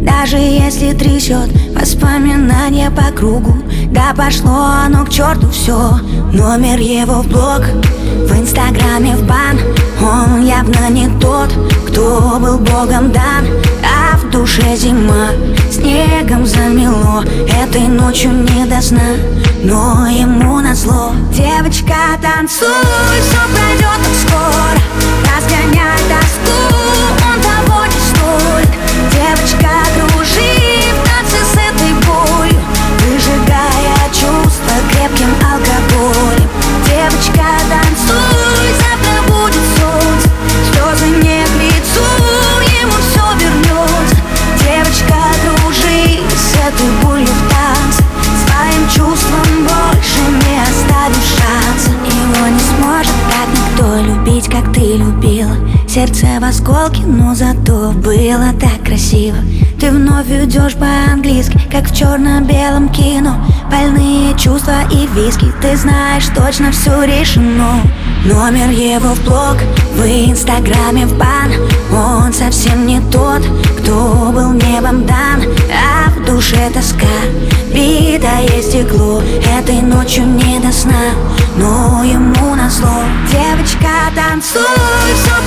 Даже если трясет воспоминания по кругу Да пошло оно к черту все Номер его в блог В инстаграме в бан Он явно не тот, кто был богом дан. А в душе зима Снегом замело Этой ночью не до сна. Но ему назло Девочка, танцуй Все пройдет скоро Разгоняй тоску в осколке, но зато было так красиво. Ты вновь идешь по-английски, как в черно-белом кино. Больные чувства и виски, ты знаешь, точно все решено. Номер его в блог, в инстаграме в бан. Он совсем не тот, кто был небом дан. А в душе тоска, битое стекло. Этой ночью не до сна, но ему назло. Девочка, танцуй, все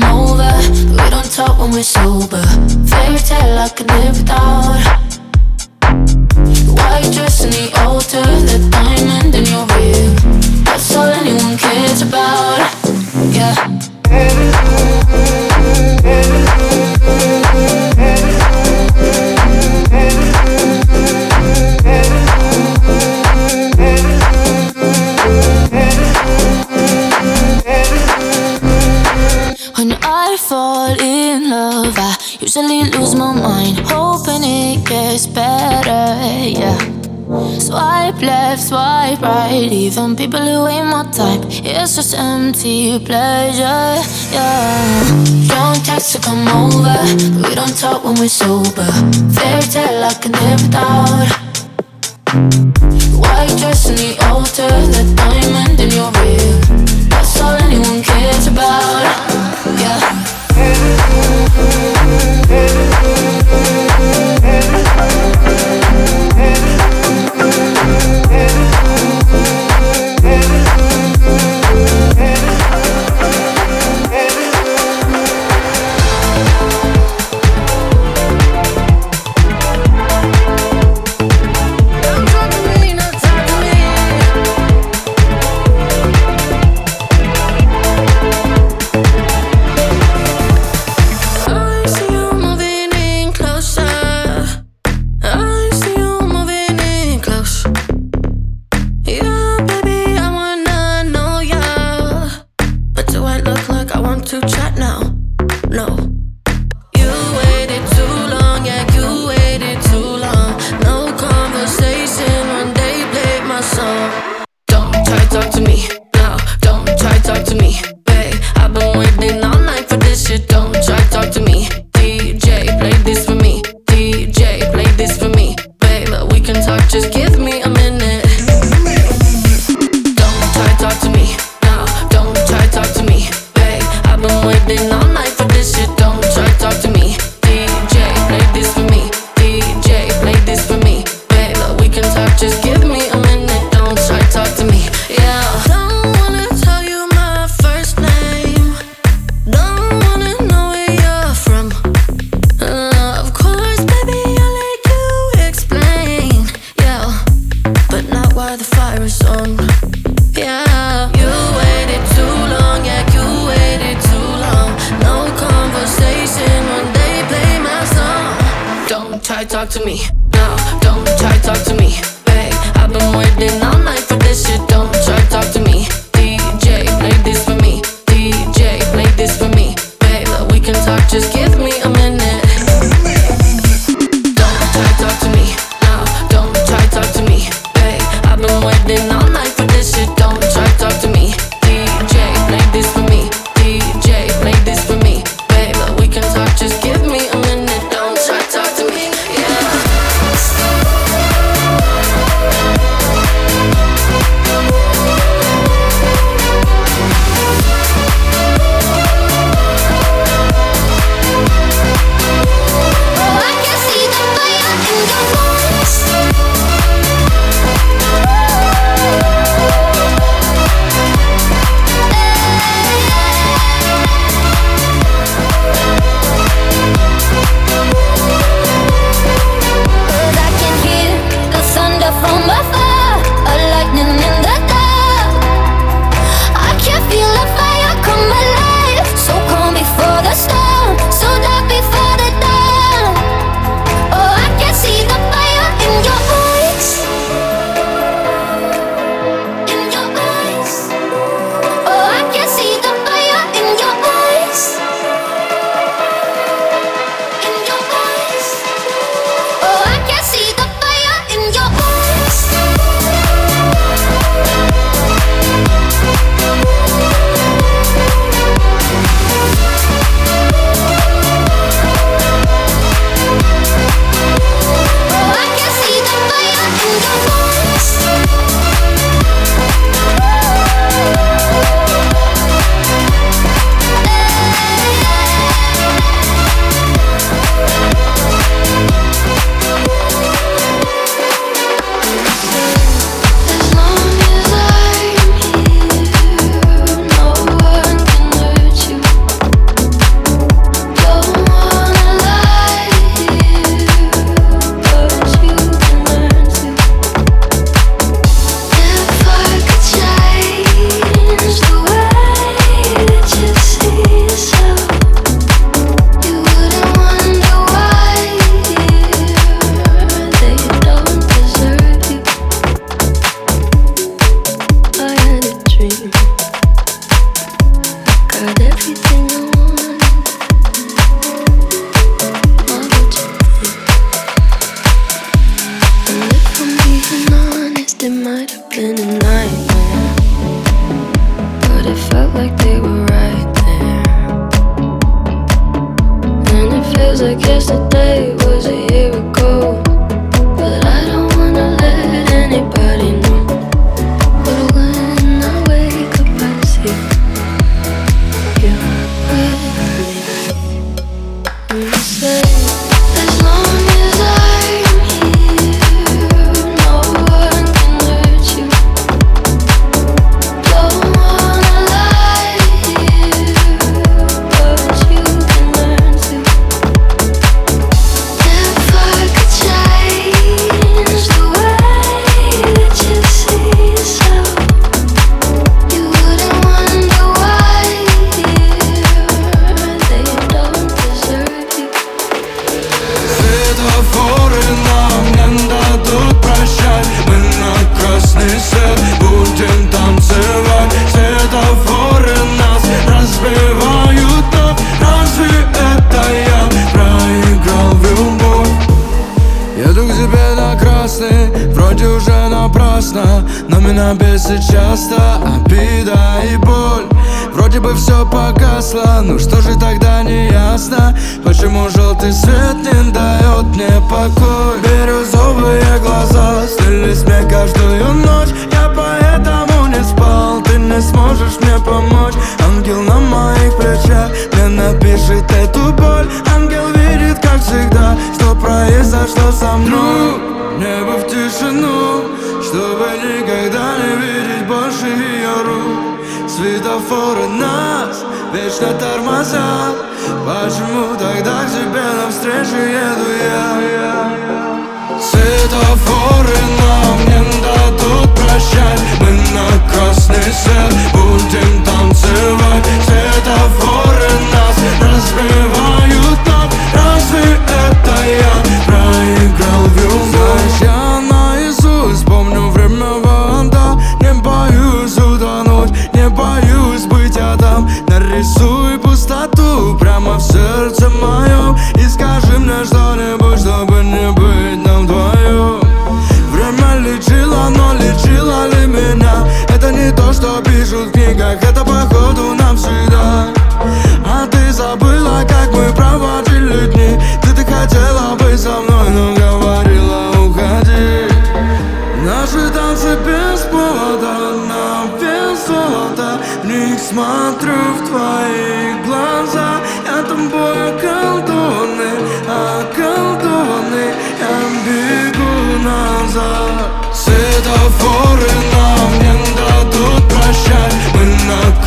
come over, we don't talk when we're sober. Fairy tale I could live without. White dress and the altar, the diamond fall in love, I usually lose my mind, hoping it gets better, yeah. Swipe left, swipe right, even people who ain't my type, it's just empty pleasure, yeah. Don't text to come over, we don't talk when we're sober. Fairy tale I can live without. White dress in the altar, that diamond in your rib. felt like they were right there. And it feels like yesterday. Бы все погасло, ну что же тогда не ясно Почему желтый свет не дает мне покой? Бирюзовые глаза снились мне каждую ночь. Я поэтому не спал, ты не сможешь мне помочь. Ангел на моих плечах мне напишет эту боль. Ангел видит, как всегда, что произошло со мной. Небо в тишину, чтобы никогда не видеть больше ее рук Светофоры нас вечно тормозят Почему тогда к тебе навстречу еду я? Светофоры Светофоры нам не дадут прощать. Мы на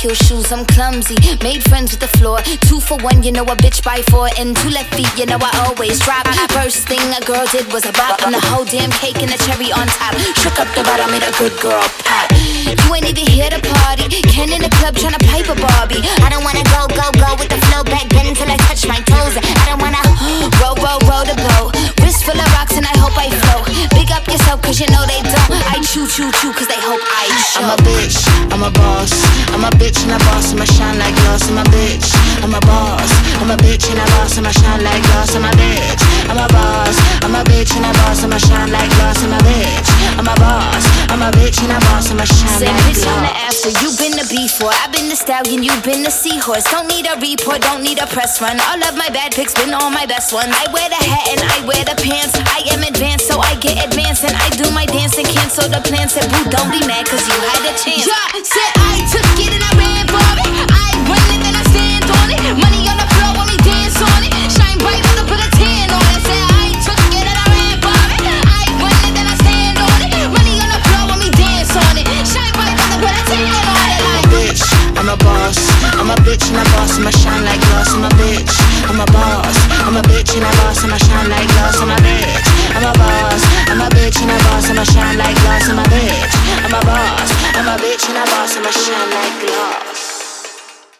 heel shoes, I'm clumsy. Made friends with the floor. Two for one, you know a bitch by four. And two left feet, you know I always drop. First thing a girl did was a bop. And the whole damn cake and the cherry on top. Shook up the bottom, made a good girl pop. You ain't even here to party. Ken in the club tryna pipe a Barbie. I don't wanna go, go, go with the flow back then until I touch my toes. I don't wanna row, row, row the boat. Wrist full of rocks and I hope I float. Big up yourself cause you know they don't. I chew, chew, chew cause they hope I show. I'm a bitch, I'm a boss. I'm a bitch and a boss, I'ma shine like glass. I'm a bitch, I'm a boss. I'm a bitch and a boss, I'ma shine like glass. I'm a bitch, I'm a boss. I'm a bitch and a boss, I'ma shine like glass. I'm a bitch, I'm a boss. I'm a bitch and a boss, I'ma shine Say bitch on the after, you been the before. I've been the stallion, You've been the seahorse. Don't need a report, don't need a press run. All of my bad pics been all my best ones. I wear the hat and I wear the pants. I am advanced, so I get advanced. And I do my dance and cancel the plans. Said, boo, don't be mad, cause you had a chance. Yeah, said I took it and I ran for it.